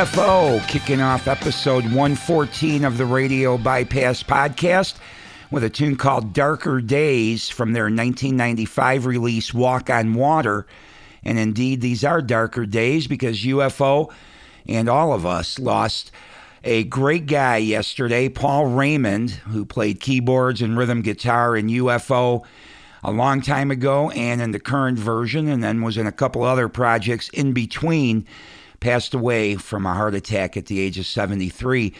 UFO kicking off episode 114 of the Radio Bypass podcast with a tune called Darker Days from their 1995 release Walk on Water. And indeed, these are darker days because UFO and all of us lost a great guy yesterday, Paul Raymond, who played keyboards and rhythm guitar in UFO a long time ago and in the current version, and then was in a couple other projects in between passed away from a heart attack at the age of 73.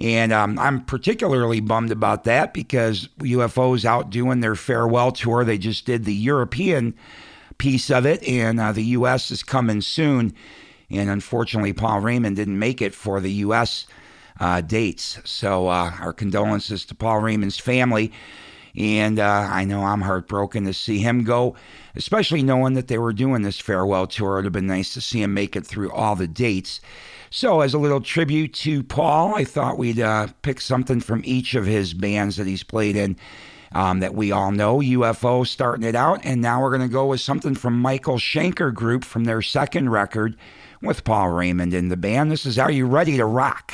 And um, I'm particularly bummed about that because UFO's out doing their farewell tour. They just did the European piece of it, and uh, the U.S. is coming soon. And unfortunately, Paul Raymond didn't make it for the U.S. Uh, dates. So uh, our condolences to Paul Raymond's family. And uh, I know I'm heartbroken to see him go, especially knowing that they were doing this farewell tour. It would have been nice to see him make it through all the dates. So, as a little tribute to Paul, I thought we'd uh, pick something from each of his bands that he's played in um, that we all know. UFO starting it out, and now we're going to go with something from Michael Schenker Group from their second record with Paul Raymond in the band. This is Are You Ready to Rock?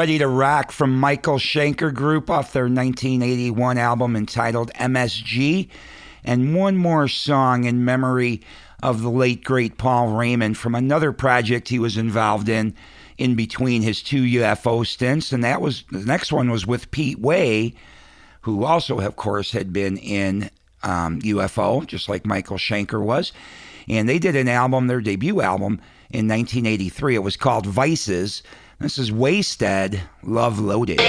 Ready to rock from Michael Schenker Group off their 1981 album entitled MSG? And one more song in memory of the late, great Paul Raymond from another project he was involved in in between his two UFO stints, and that was the next one was with Pete Way, who also, of course, had been in um, UFO, just like Michael Schenker was. And they did an album, their debut album, in 1983. It was called Vices. This is Waysted, Love Loaded.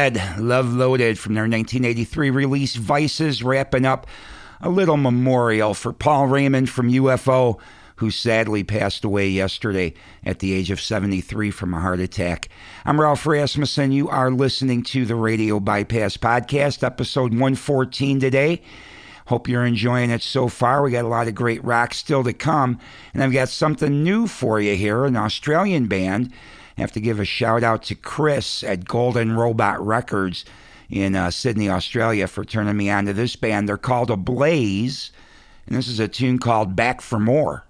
Love Loaded from their 1983 release Vices, wrapping up a little memorial for Paul Raymond from UFO, who sadly passed away yesterday at the age of 73 from a heart attack. I'm Ralph Rasmussen. You are listening to the Radio Bypass Podcast, episode 114 today. Hope you're enjoying it so far. We got a lot of great rock still to come. And I've got something new for you here an Australian band. I have to give a shout out to Chris at Golden Robot Records in uh, Sydney, Australia, for turning me on to this band. They're called Ablaze, and this is a tune called Back for More.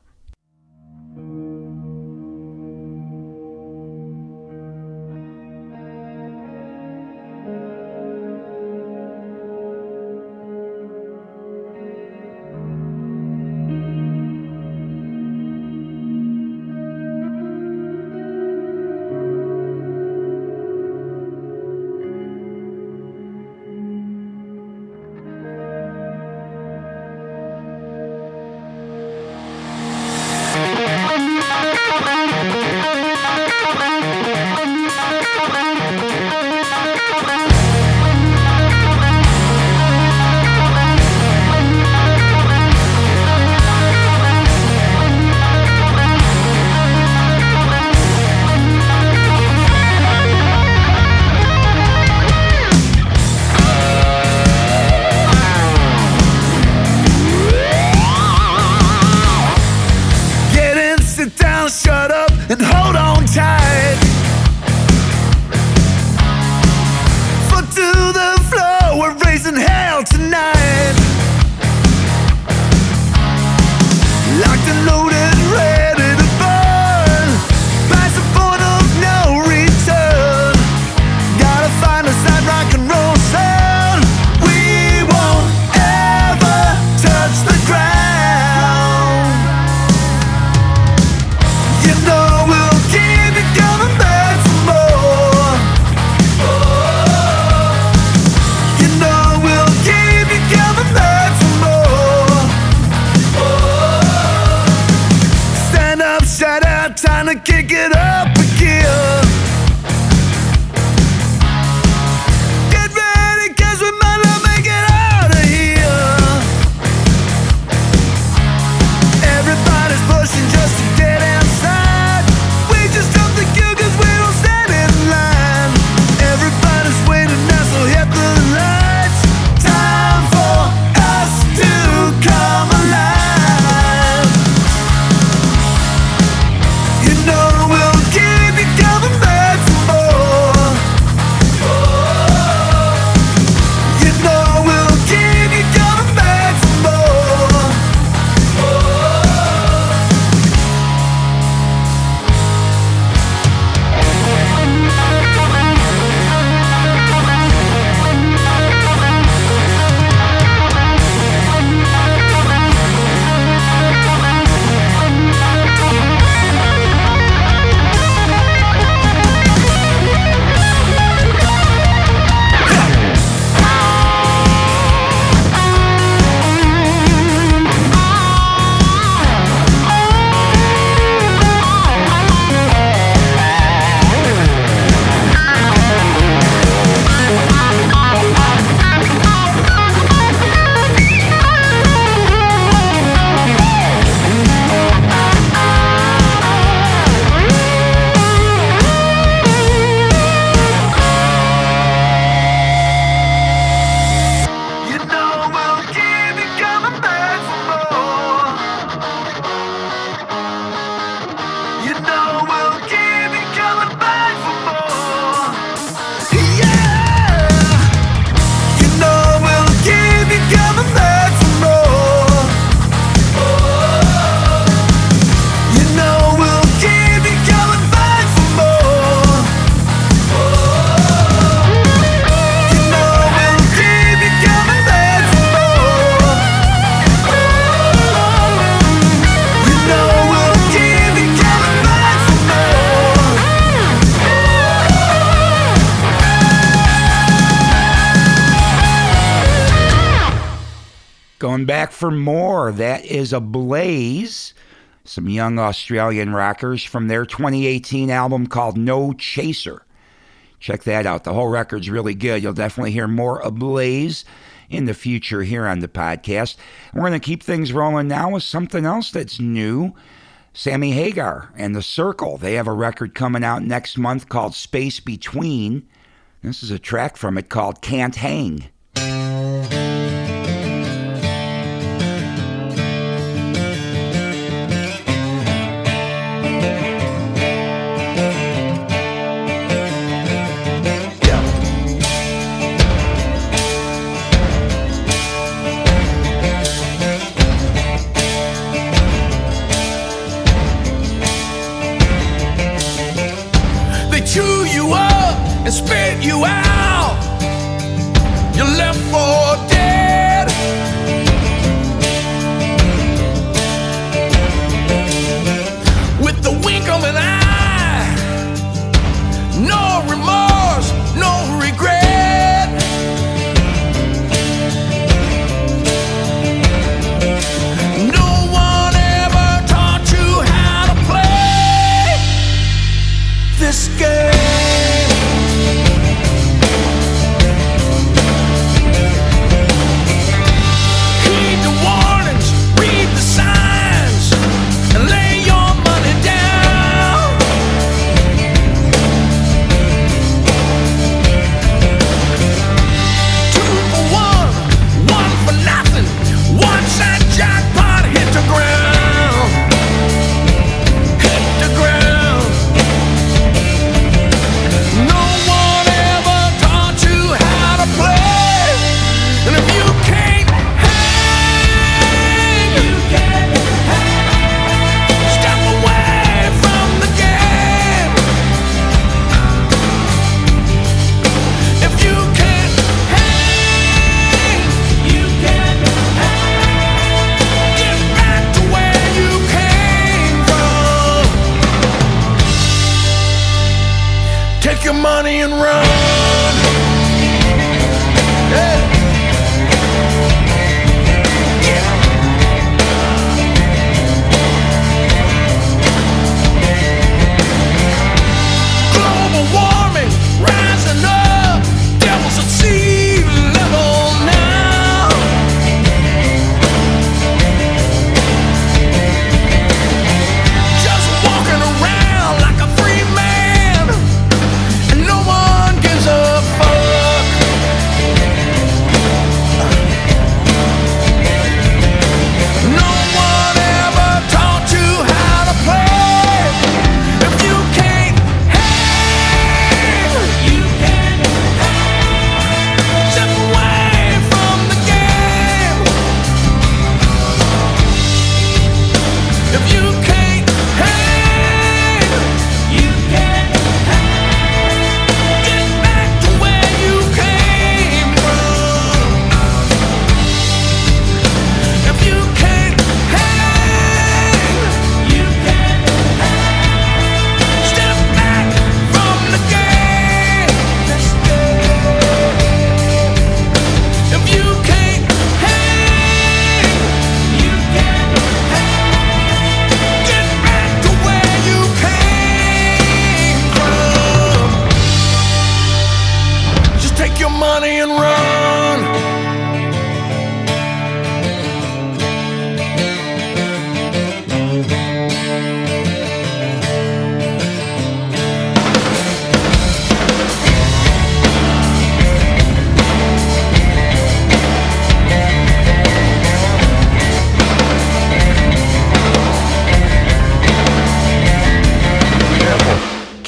for More. That is Ablaze, some young Australian rockers from their 2018 album called No Chaser. Check that out. The whole record's really good. You'll definitely hear more Ablaze in the future here on the podcast. We're going to keep things rolling now with something else that's new. Sammy Hagar and The Circle. They have a record coming out next month called Space Between. This is a track from it called Can't Hang.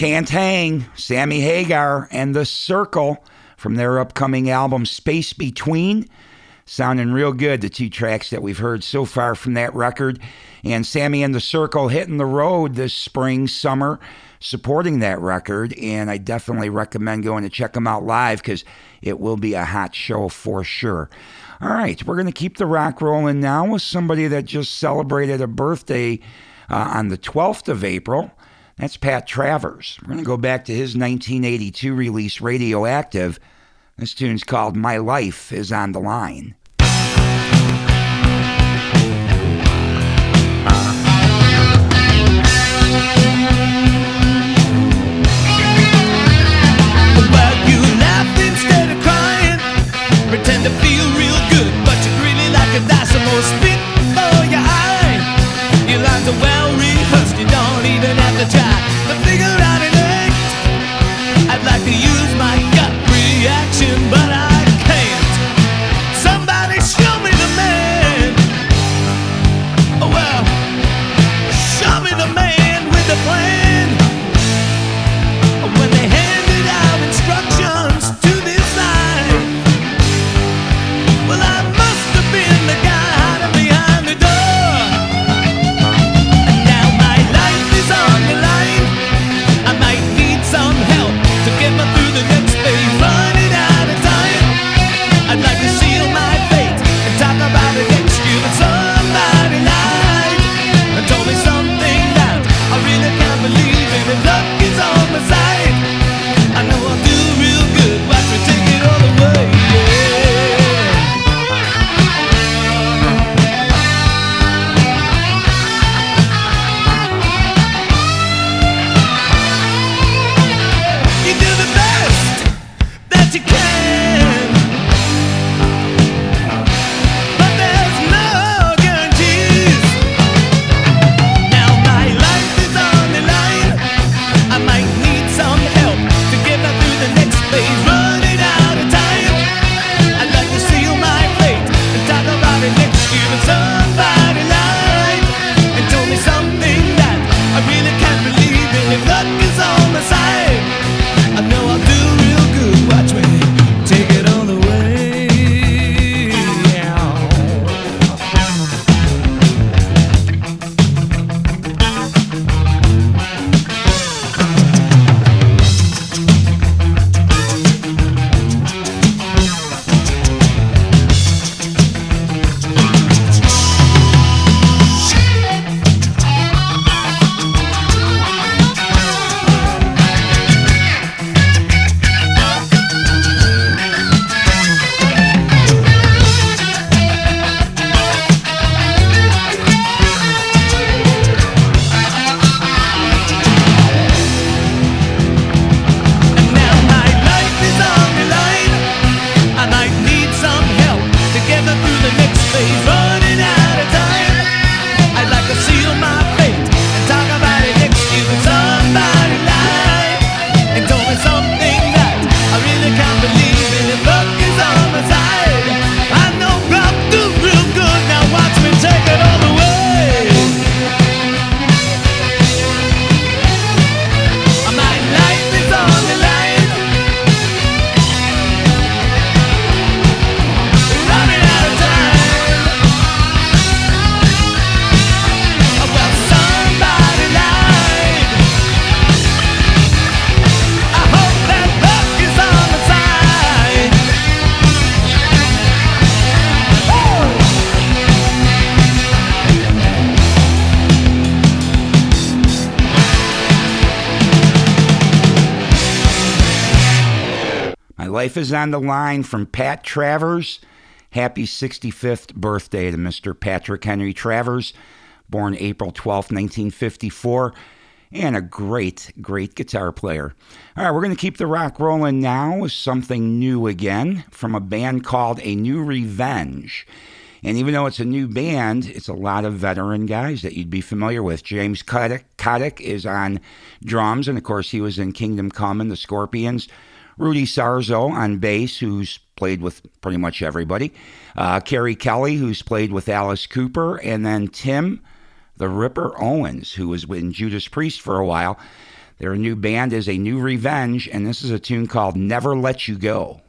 Can't Hang, Sammy Hagar, and The Circle from their upcoming album Space Between. Sounding real good, the two tracks that we've heard so far from that record. And Sammy and The Circle hitting the road this spring, summer, supporting that record. And I definitely recommend going to check them out live because it will be a hot show for sure. All right, we're going to keep the rock rolling now with somebody that just celebrated a birthday uh, on the 12th of April. That's Pat Travers. We're going to go back to his 1982 release, Radioactive. This tune's called My Life is on the Line. pretend to feel real good, but you really like die spit your eye. Well like the My life is on the line from Pat Travers. Happy 65th birthday to Mr. Patrick Henry Travers, born April 12, 1954, and a great, great guitar player. All right, we're going to keep the rock rolling now with something new again from a band called A New Revenge. And even though it's a new band, it's a lot of veteran guys that you'd be familiar with. James Kottak, is on drums, and of course, he was in Kingdom Come and the Scorpions. Rudy Sarzo on bass, who's played with pretty much everybody. Uh, Keri Kelli, who's played with Alice Cooper. And then Tim, the Ripper Owens, who was in Judas Priest for a while. Their new band is A New Revenge, and this is a tune called Never Let You Go.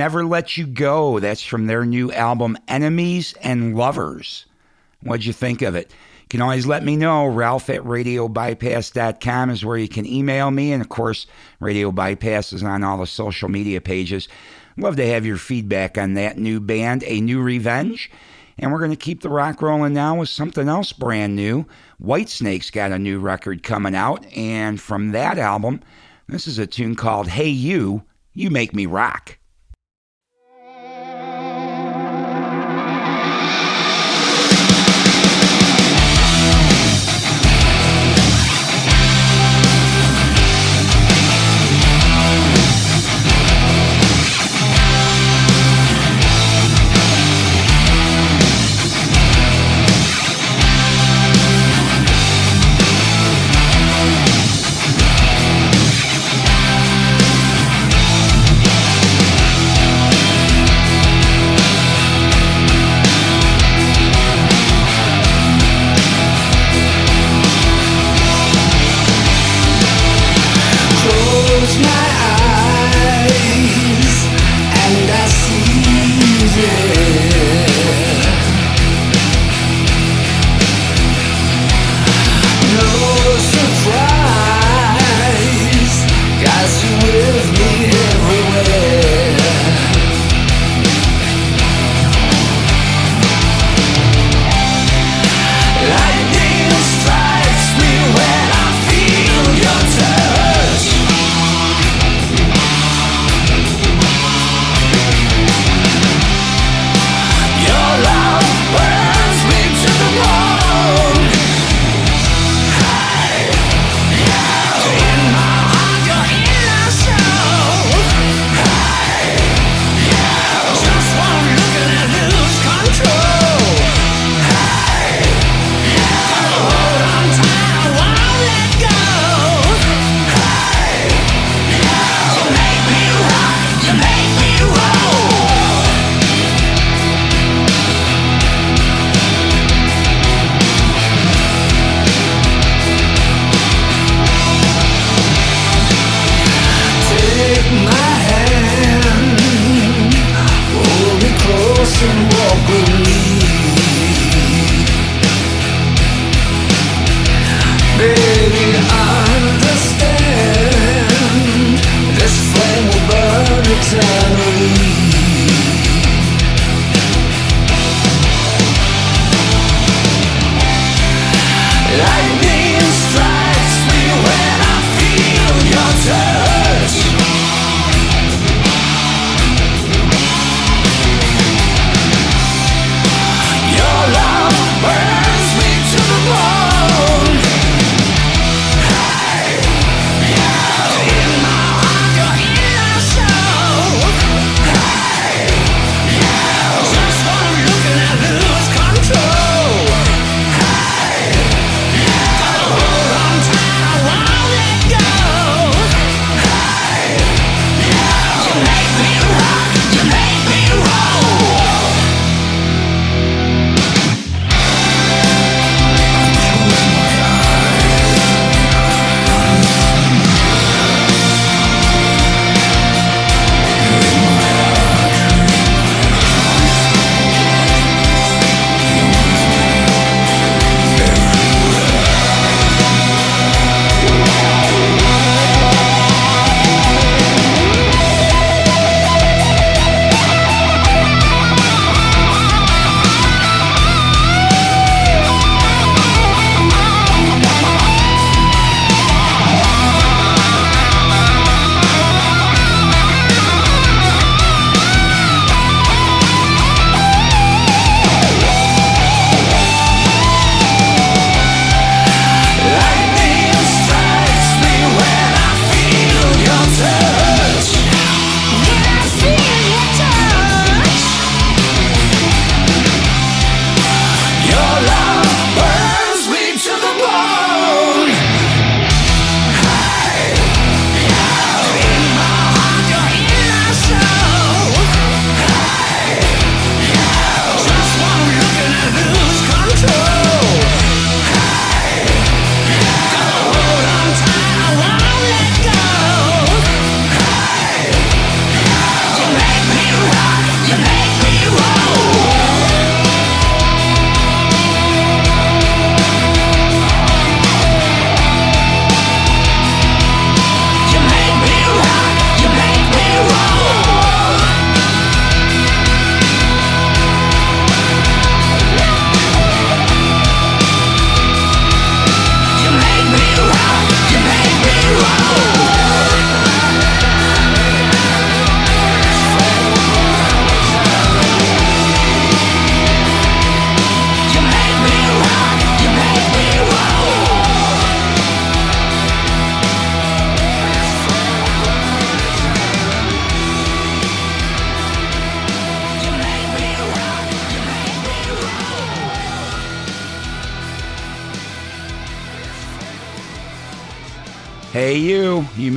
Never Let You Go. That's from their new album, Enemies and Lovers. What'd you think of it? You can always let me know. Ralph at radiobypass.com is where you can email me. And of course, Radio Bypass is on all the social media pages. Love to have your feedback on that new band, A New Revenge. And we're going to keep the rock rolling now with something else brand new. Whitesnake's got a new record coming out. And from that album, this is a tune called Hey You, You Make Me Rock.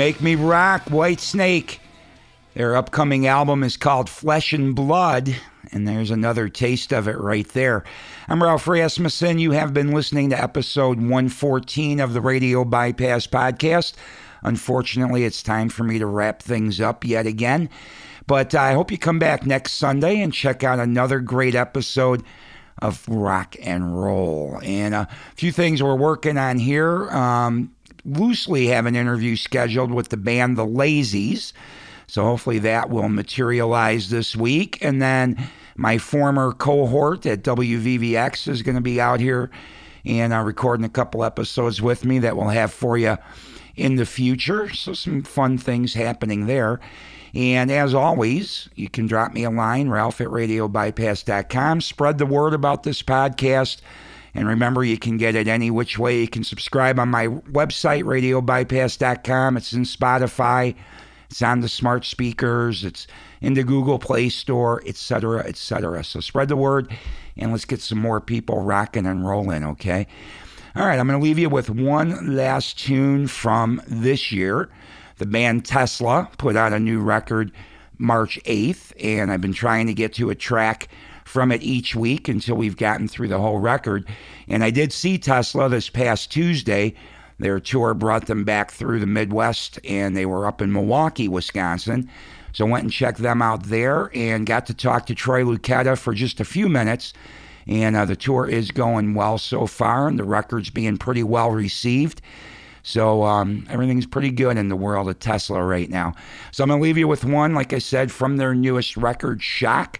Make me rock, Whitesnake. Their upcoming album is called Flesh and Blood, and there's another taste of it right there. I'm Ralph Rasmussen. You have been listening to episode 114 of the Radio Bypass Podcast. Unfortunately, it's time for me to wrap things up yet again. But I hope you come back next Sunday and check out another great episode of rock and roll. And a few things we're working on here. Um, loosely have an interview scheduled with the band The Lazys. So hopefully that will materialize this week. And then my former cohort at WVVX is going to be out here and uh, recording a couple episodes with me that we'll have for you in the future. So some fun things happening there. And as always, you can drop me a line, ralph at radiobypass.com. Spread the word about this podcast. And remember, you can get it any which way. You can subscribe on my website, radiobypass.com. It's in Spotify. It's on the smart speakers. It's in the Google Play Store, etc., etc. So spread the word and let's get some more people rocking and rolling, okay? All right, I'm going to leave you with one last tune from this year. The band Tesla put out a new record March 8th, and I've been trying to get to a track from it each week until we've gotten through the whole record. And I did see Tesla this past Tuesday. Their tour brought them back through the Midwest, and they were up in Milwaukee, Wisconsin. So I went and checked them out there and got to talk to Troy Luccketta for just a few minutes. And uh, the tour is going well so far, and the record's being pretty well received. So um, everything's pretty good in the world of Tesla right now. So I'm going to leave you with one, like I said, from their newest record, Shock.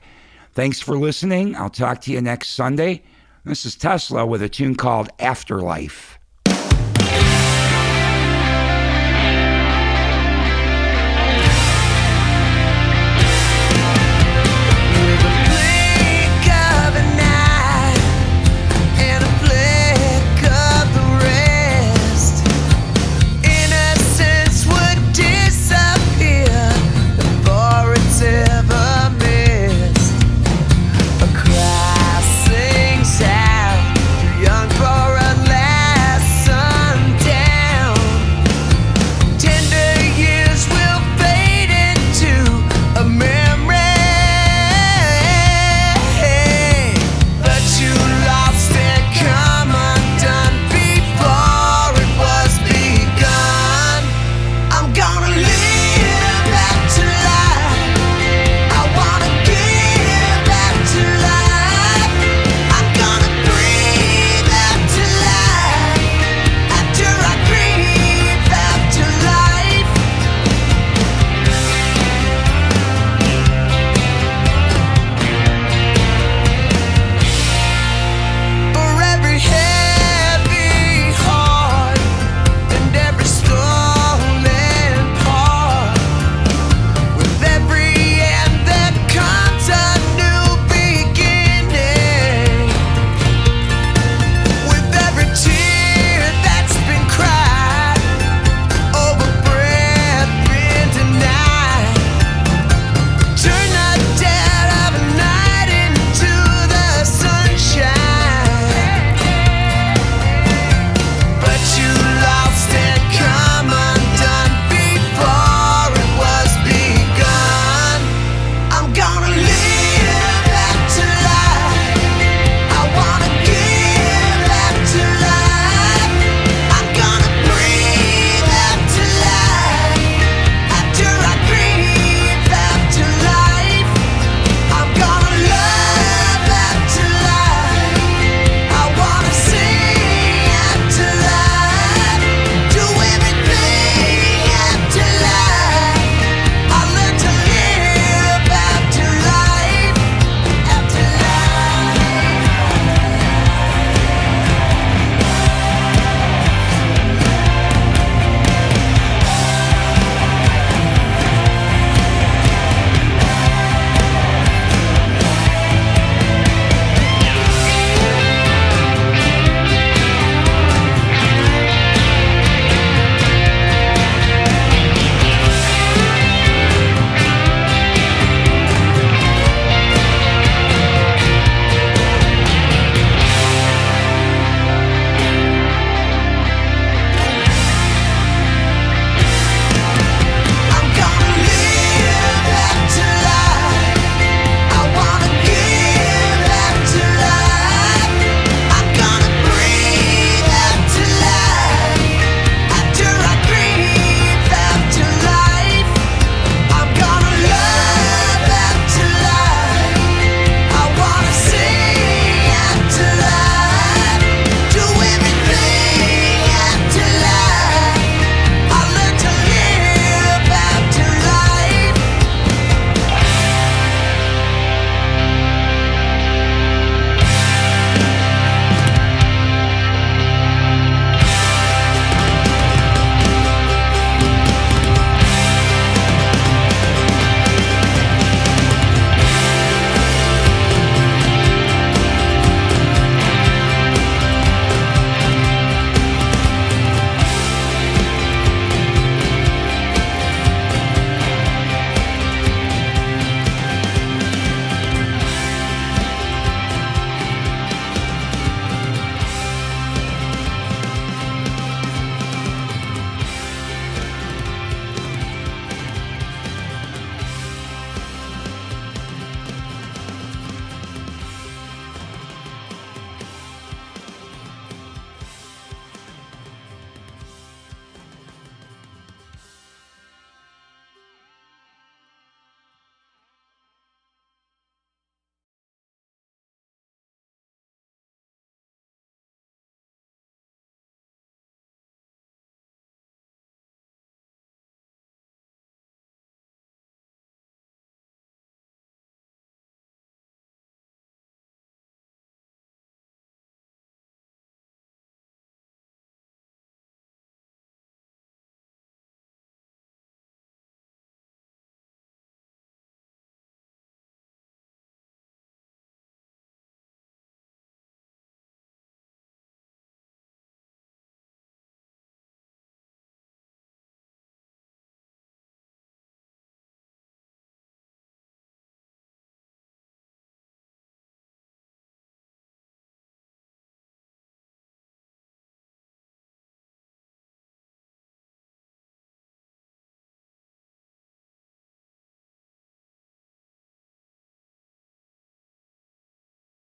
Thanks for listening. I'll talk to you next Sunday. This is Tesla with a tune called Afterlife.